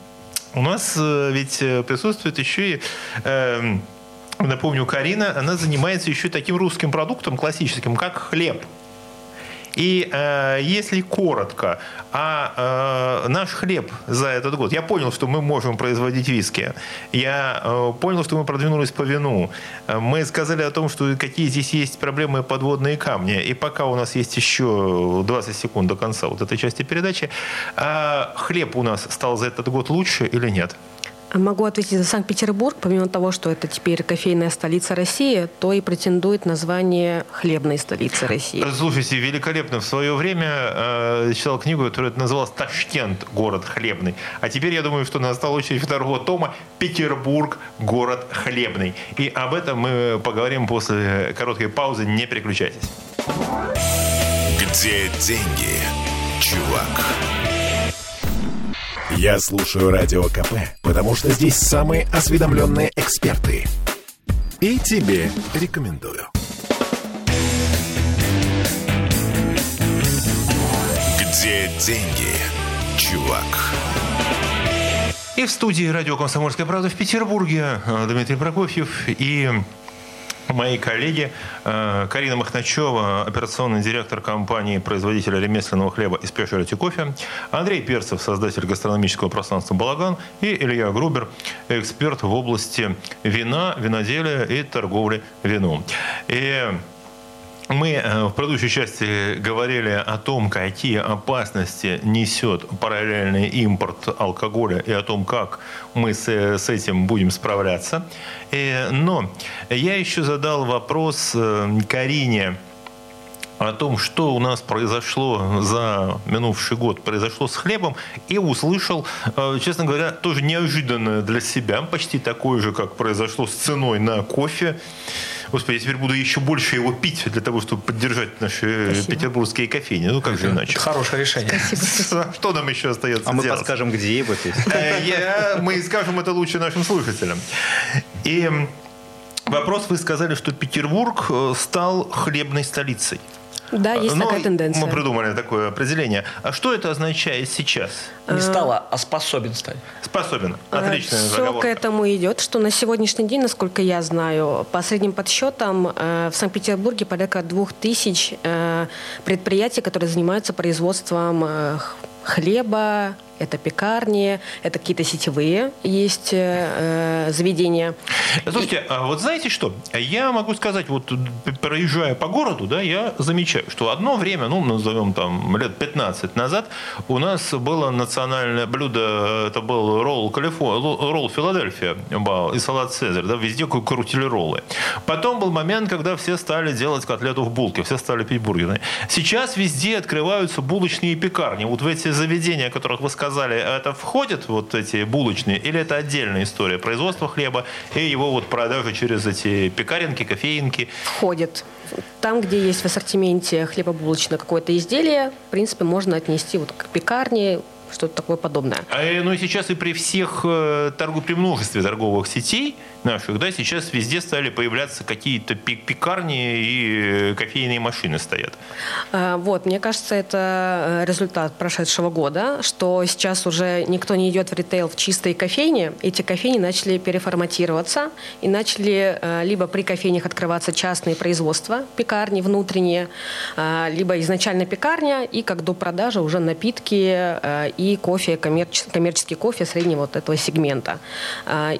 Speaker 2: у нас э, ведь э, присутствует еще и э, напомню, Карина, она занимается еще таким русским продуктом классическим, как хлеб. И э, если коротко, а э, наш хлеб за этот год, я понял, что мы можем производить виски, я э, понял, что мы продвинулись по вину, мы сказали о том, что какие здесь есть проблемы подводные камни, и пока у нас есть еще 20 секунд до конца вот этой части передачи, э, хлеб у нас стал за этот год лучше или нет?
Speaker 5: Могу ответить за Санкт-Петербург. Помимо того, что это теперь кофейная столица России, то и претендует на звание хлебной столицы России.
Speaker 2: Слушайте, великолепно. В свое время э, читал книгу, которая называлась «Ташкент. Город хлебный». А теперь, я думаю, что настала очередь второго тома «Петербург. Город хлебный». И об этом мы поговорим после короткой паузы. Не переключайтесь.
Speaker 1: Где деньги, чувак? Я слушаю Радио КП, потому что здесь самые осведомленные эксперты. И тебе рекомендую. Где деньги, чувак?
Speaker 2: И в студии радио «Комсомольская правда» в Петербурге э, Дмитрий Прокофьев и мои коллеги э, Карина Махначева, операционный директор компании производителя ремесленного хлеба и спешлити кофе, Андрей Перцев, создатель гастрономического пространства «Балаган» и Илья Грубер, эксперт в области вина, виноделия и торговли вином. И мы э, в предыдущей части говорили о том, какие опасности несет параллельный импорт алкоголя и о том, как мы с, этим будем справляться. И, но я еще задал вопрос э, Карине о том, что у нас произошло за минувший год, произошло с хлебом, и услышал, э, честно говоря, тоже неожиданное для себя, почти такое же, как произошло с ценой на кофе. Господи, я теперь буду еще больше его пить для того, чтобы поддержать наши Спасибо. петербургские кофейни. Ну, как же иначе?
Speaker 3: Хорошее решение.
Speaker 2: Спасибо. Что нам еще остается
Speaker 4: А мы
Speaker 2: делать?
Speaker 4: подскажем, где его пить.
Speaker 2: Э, Мы скажем это лучше нашим слушателям. И вопрос, вы сказали, что Петербург э, стал хлебной столицей.
Speaker 5: Да, есть
Speaker 2: Ну,
Speaker 5: такая тенденция.
Speaker 2: Мы придумали такое определение. А что это означает сейчас?
Speaker 3: Не стало, а способен стать.
Speaker 2: Способен. Отличная
Speaker 5: Все
Speaker 2: заговорка.
Speaker 5: к этому идет, что на сегодняшний день, насколько я знаю, по средним подсчетам э, в Санкт-Петербурге порядка двух тысяч э, предприятий, которые занимаются производством э, хлеба, это пекарни, это какие-то сетевые есть э, э, заведения.
Speaker 2: Слушайте, а вот знаете что? Я могу сказать, вот проезжая по городу, да, я замечаю, что одно время, ну, назовем там лет 15 назад, у нас было национальное блюдо, это был ролл, Калифо... ролл Филадельфия был, и салат Цезарь, да, везде кру- крутили роллы. Потом был момент, когда все стали делать котлету в булке, все стали пить бургеры. Сейчас везде открываются булочные пекарни. Вот в эти заведения, о которых вы сказали, это входят вот эти булочные или это отдельная история производства хлеба и его вот продажи через эти пекаренки, кофеинки?
Speaker 5: Входит. Там, где есть в ассортименте хлебобулочное какое-то изделие, в принципе, можно отнести вот к пекарне, что-то такое подобное.
Speaker 2: А, ну и сейчас и при всех э, торгу, при множестве торговых сетей наших, да, сейчас везде стали появляться какие-то пе- пекарни и э, кофейные машины стоят.
Speaker 5: А, Вот, мне кажется, это э, результат прошедшего года, что сейчас уже никто не идет в ритейл в чистые кофейни. Эти кофейни начали переформатироваться и начали э, либо при кофейнях открываться частные производства, пекарни внутренние, либо изначально пекарня и как до продажи уже напитки э, и кофе, коммерческий, кофе среднего вот этого сегмента.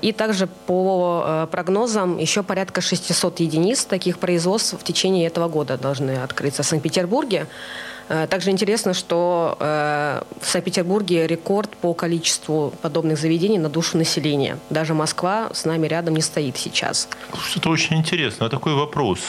Speaker 5: И также по э, прогнозам еще порядка 600 единиц таких производств в течение этого года должны открыться в Санкт-Петербурге. Э, Также интересно, что э, в Санкт-Петербурге рекорд по количеству подобных заведений на душу населения. Даже Москва с нами рядом не стоит сейчас.
Speaker 2: Что-то очень интересно. А такой вопрос.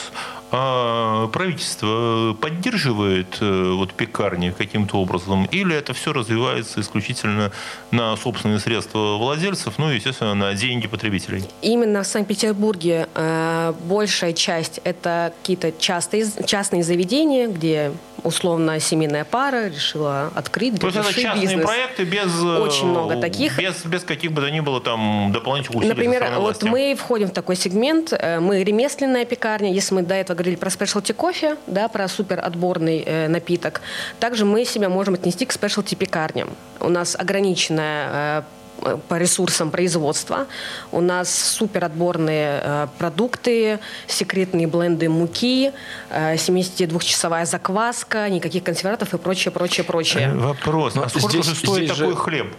Speaker 2: А правительство поддерживает э, вот пекарни каким-то образом? Или это все развивается исключительно на собственные средства владельцев, ну и, естественно, на деньги потребителей?
Speaker 5: Именно в Санкт-Петербурге э, большая часть это какие-то частые, частные заведения, где условно семейная пара решила открыть
Speaker 2: То есть это частные
Speaker 5: бизнес.
Speaker 2: проекты без, э,
Speaker 5: Очень много таких.
Speaker 2: без, без каких бы то ни было там дополнительных усилий
Speaker 5: Например, вот мы входим в такой сегмент, э, мы ремесленная пекарня, если мы до этого говорили про спешлти кофе, да, про супер отборный э, напиток, также мы себя можем отнести к спешлти пекарням. У нас ограниченная э, по ресурсам производства. У нас супер отборные э, продукты, секретные бленды муки, э, 72-часовая закваска, никаких консерватов и прочее, прочее,
Speaker 2: Э,
Speaker 5: прочее.
Speaker 2: Вопрос.
Speaker 3: Но
Speaker 2: а сколько
Speaker 3: здесь-
Speaker 2: же стоит
Speaker 3: здесь
Speaker 2: такой
Speaker 3: же-
Speaker 2: хлеб?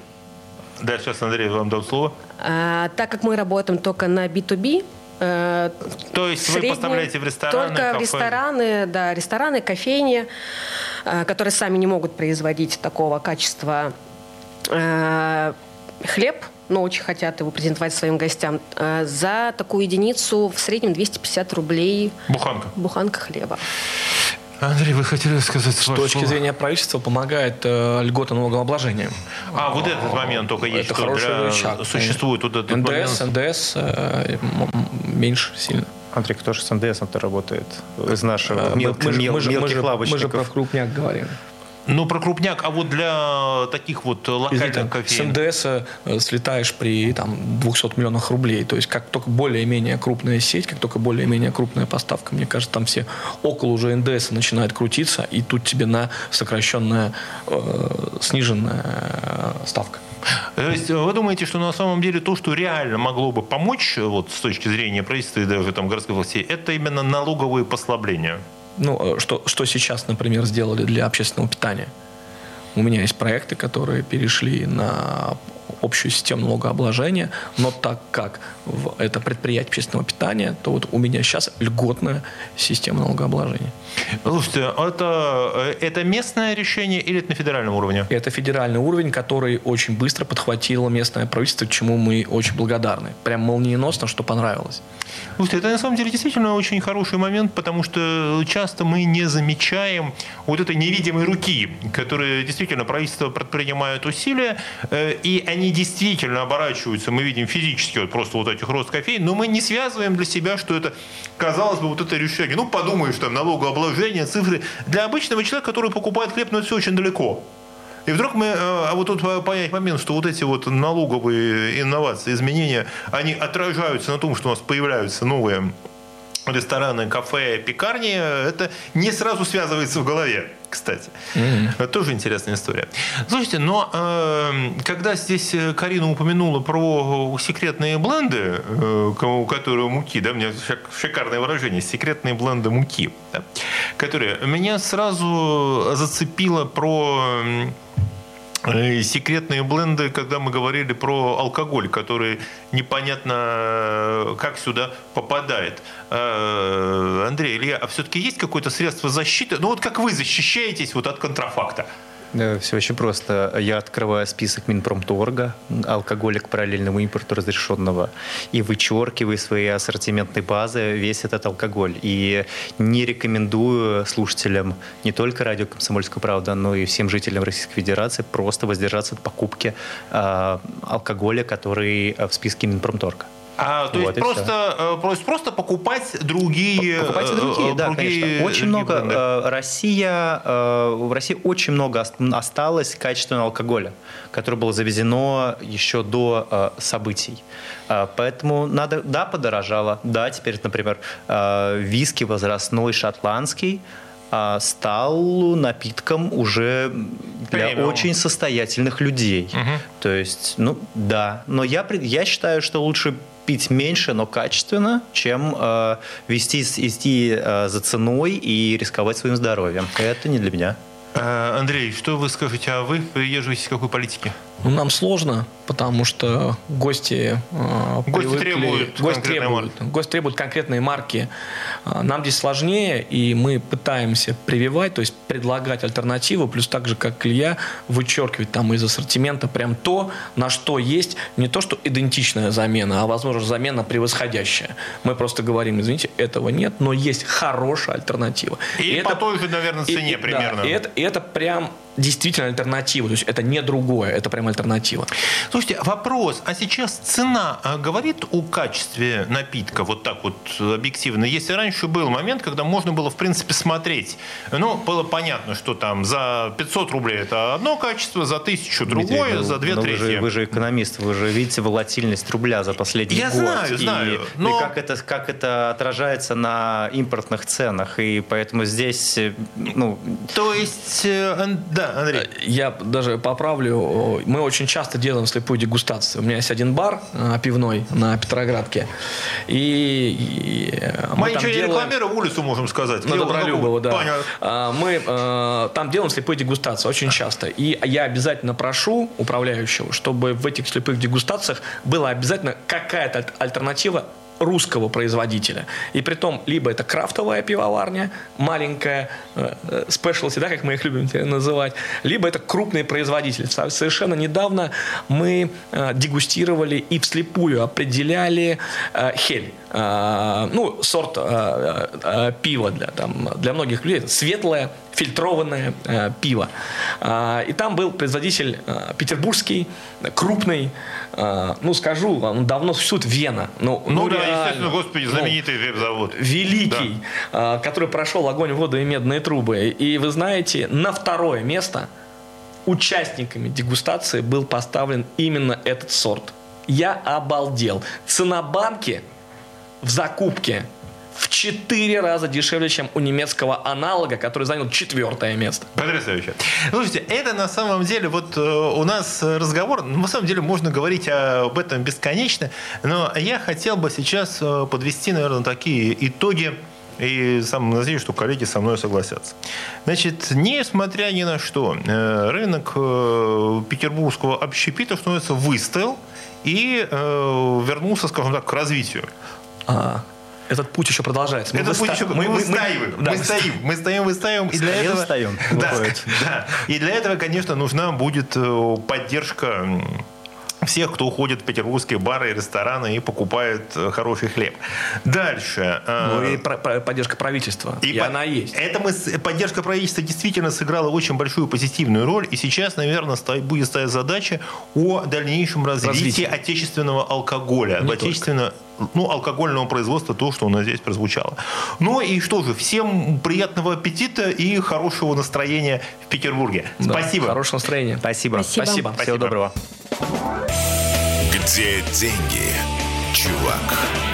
Speaker 2: Да, сейчас, Андрей, вам дам слово.
Speaker 5: А, так как мы работаем только на B2B, э,
Speaker 2: То есть вы
Speaker 5: Средние-
Speaker 2: поставляете в рестораны,
Speaker 5: Только
Speaker 2: кафе?
Speaker 5: в рестораны, да, рестораны, кофейни, э, которые сами не могут производить такого качества э, хлеб, но очень хотят его презентовать своим гостям. Э, За такую единицу в среднем 250 рублей
Speaker 2: Буханка.
Speaker 5: буханка хлеба.
Speaker 2: Андрей, вы хотели сказать
Speaker 3: С точки зрения правительства помогает э, льгота налогообложения.
Speaker 2: А, вот этот момент только есть,
Speaker 3: Это
Speaker 2: что
Speaker 3: хороший
Speaker 2: для-
Speaker 3: рычаг.
Speaker 2: существует вот этот
Speaker 3: НДС,
Speaker 2: момент.
Speaker 3: НДС э, меньше сильно.
Speaker 4: Андрей, кто же с НДС-то работает из нашего
Speaker 3: Э,
Speaker 4: мел-
Speaker 3: мы, же-
Speaker 4: мел-
Speaker 3: мы же- мы
Speaker 4: мелких
Speaker 3: же- мы же
Speaker 4: лавочников?
Speaker 3: про крупняк говорим.
Speaker 2: Ну, про крупняк, а вот для таких вот локальных кофеин?
Speaker 3: С НДС э, слетаешь при там, 200 миллионах рублей. То есть, как только более-менее крупная сеть, как только более-менее крупная поставка, мне кажется, там все около уже НДС начинают крутиться, и тут тебе на сокращенная, э, сниженная э, ставка.
Speaker 2: То есть вы думаете, что на самом деле то, что реально могло бы помочь вот, с точки зрения правительства и даже там, городской власти, это именно налоговые послабления?
Speaker 3: Ну, э, что, что сейчас, например, сделали для общественного питания. У меня есть проекты, которые перешли на общую систему налогообложения, но так как это предприятие общественного питания, то вот у меня сейчас льготная система налогообложения.
Speaker 2: Слушайте, это, это местное решение или это на федеральном уровне?
Speaker 3: Это федеральный уровень, который очень быстро подхватило местное правительство, чему мы очень благодарны. Прям молниеносно, что понравилось.
Speaker 2: Слушайте, это на самом деле действительно очень хороший момент, потому что часто мы не замечаем вот этой невидимой руки, которые действительно правительство предпринимают усилия, э, и они действительно оборачиваются, мы видим физически вот просто вот этих рост кофеин, но мы не связываем для себя, что это, казалось бы, вот это решение. Ну, подумаешь, там, налогообложение, цифры. Для обычного человека, который покупает хлеб, но это все очень далеко. И вдруг мы, э, а вот тут понять момент, что вот эти вот налоговые инновации, изменения, они отражаются на том, что у нас появляются новые рестораны, кафе, пекарни, это не сразу связывается в голове, кстати. Mm-hmm. Это тоже интересная история. Слушайте, но э, когда здесь Карина упомянула про секретные бленды, э, у которых муки, да, у меня шикарное выражение, секретные бленды муки, да, которые меня сразу зацепило про секретные бленды, когда мы говорили про алкоголь, который непонятно э, как сюда попадает. Э, Андрей, Илья, а все-таки есть какое-то средство защиты? Ну вот как вы защищаетесь вот от контрафакта?
Speaker 4: Да, все очень просто. Я открываю список Минпромторга, алкоголя к параллельному импорту разрешенного, и вычеркиваю своей ассортиментной базы весь этот алкоголь. И не рекомендую слушателям не только радио «Комсомольская правда», но и всем жителям Российской Федерации просто воздержаться от покупки э, алкоголя, который в списке Минпромторга.
Speaker 2: А, то вот есть просто, э, есть просто покупать другие...
Speaker 4: Покупайте другие, э, да, другие, конечно. Очень много... Бренды. Э, Россия, в России очень много осталось качественного алкоголя, которое было завезено еще до событий. Поэтому надо... Да, подорожало. Да, теперь, например, виски возрастной шотландский стал напитком уже для Премиум. очень состоятельных людей. Угу. То есть, ну да. Но я, я считаю, что лучше пить меньше, но качественно, чем э, вести, идти э, за ценой и рисковать своим здоровьем. Это не для меня.
Speaker 2: Э, Андрей, что вы скажете, а вы придерживаетесь какой политики?
Speaker 3: Ну, нам сложно, потому что гости
Speaker 2: э, гости привыкли, требуют гость требует,
Speaker 3: марки. гость требует конкретные марки. Э, нам здесь сложнее, и мы пытаемся прививать, то есть предлагать альтернативу, плюс так же, как Илья, вычеркивать там из ассортимента прям то, на что есть не то, что идентичная замена, а, возможно, замена превосходящая. Мы просто говорим, извините, этого нет, но есть хорошая альтернатива.
Speaker 2: И, и по это, той же, наверное, цене и, примерно.
Speaker 3: Да, и это, и это прям действительно альтернатива. То есть это не другое, это прям альтернатива.
Speaker 2: Слушайте, вопрос. А сейчас цена а, говорит о качестве напитка вот так вот объективно? Если раньше был момент, когда можно было, в принципе, смотреть, ну, было понятно, что там за 500 рублей это одно качество, за тысячу другое, Дмитрий, за две трети.
Speaker 4: Вы же, вы же экономист, вы же видите волатильность рубля за последний
Speaker 2: Я
Speaker 4: год.
Speaker 2: Я знаю, знаю.
Speaker 4: И, но... и как, это, как это отражается на импортных ценах. И поэтому здесь, ну...
Speaker 2: То есть, э, да, да, Андрей. Э,
Speaker 3: я даже поправлю. Мы очень часто делаем слепую дегустацию. У меня есть один бар э, пивной на Петроградке. И,
Speaker 2: э, мы, мы ничего делаем... не рекламируем, улицу можем сказать.
Speaker 3: На Добролюбово, да. Понятно. Мы там делаем слепую дегустацию очень часто. И я обязательно прошу управляющего, чтобы в этих слепых дегустациях была обязательно какая-то альтернатива русского производителя. И при том, либо это крафтовая пивоварня, маленькая, спешлти, да, как мы их любим называть, либо это крупный производитель. Совершенно недавно мы э, дегустировали и вслепую определяли э, хель. Э, ну, сорт э, э, пива для, там, для многих людей, светлое, фильтрованное пиво. И там был производитель петербургский, крупный, ну, скажу, он давно существует, Вена. Ну,
Speaker 2: ну, ну да, реально, естественно, господи, ну, знаменитый ну, веб-завод.
Speaker 3: Великий, да. который прошел огонь, воду и медные трубы. И вы знаете, на второе место участниками дегустации был поставлен именно этот сорт. Я обалдел. Цена банки в закупке в четыре раза дешевле, чем у немецкого аналога, который занял четвертое место.
Speaker 2: Потрясающе. Слушайте, это на самом деле, вот э, у нас разговор, ну, на самом деле можно говорить об этом бесконечно, но я хотел бы сейчас э, подвести, наверное, такие итоги и сам надеюсь, что коллеги со мной согласятся. Значит, несмотря ни на что, э, рынок петербургского общепита становится выстоял и вернулся, скажем так, к развитию.
Speaker 3: А, этот путь еще продолжается.
Speaker 2: Этот путь еще мы, мы, выстаиваем. Мы, да, мы стоим, мы стоим, выстаиваем. И для этого,
Speaker 4: встаем,
Speaker 2: да, да, и для этого, конечно, нужна будет э, поддержка всех, кто уходит в петербургские бары и рестораны и покупает э, хороший хлеб. Дальше.
Speaker 3: Э, ну и про, про, поддержка правительства. И, и по, она есть.
Speaker 2: Это мы, поддержка правительства действительно сыграла очень большую позитивную роль. И сейчас, наверное, стоит, будет стоять задача о дальнейшем развитии Развитие. отечественного алкоголя. Не отечественного ну, алкогольного производства, то, что у нас здесь прозвучало. Ну и что же, всем приятного аппетита и хорошего настроения в Петербурге. Да, Спасибо.
Speaker 3: Хорошего настроения.
Speaker 4: Спасибо.
Speaker 3: Спасибо. Спасибо.
Speaker 4: Всего доброго.
Speaker 1: Где деньги, чувак?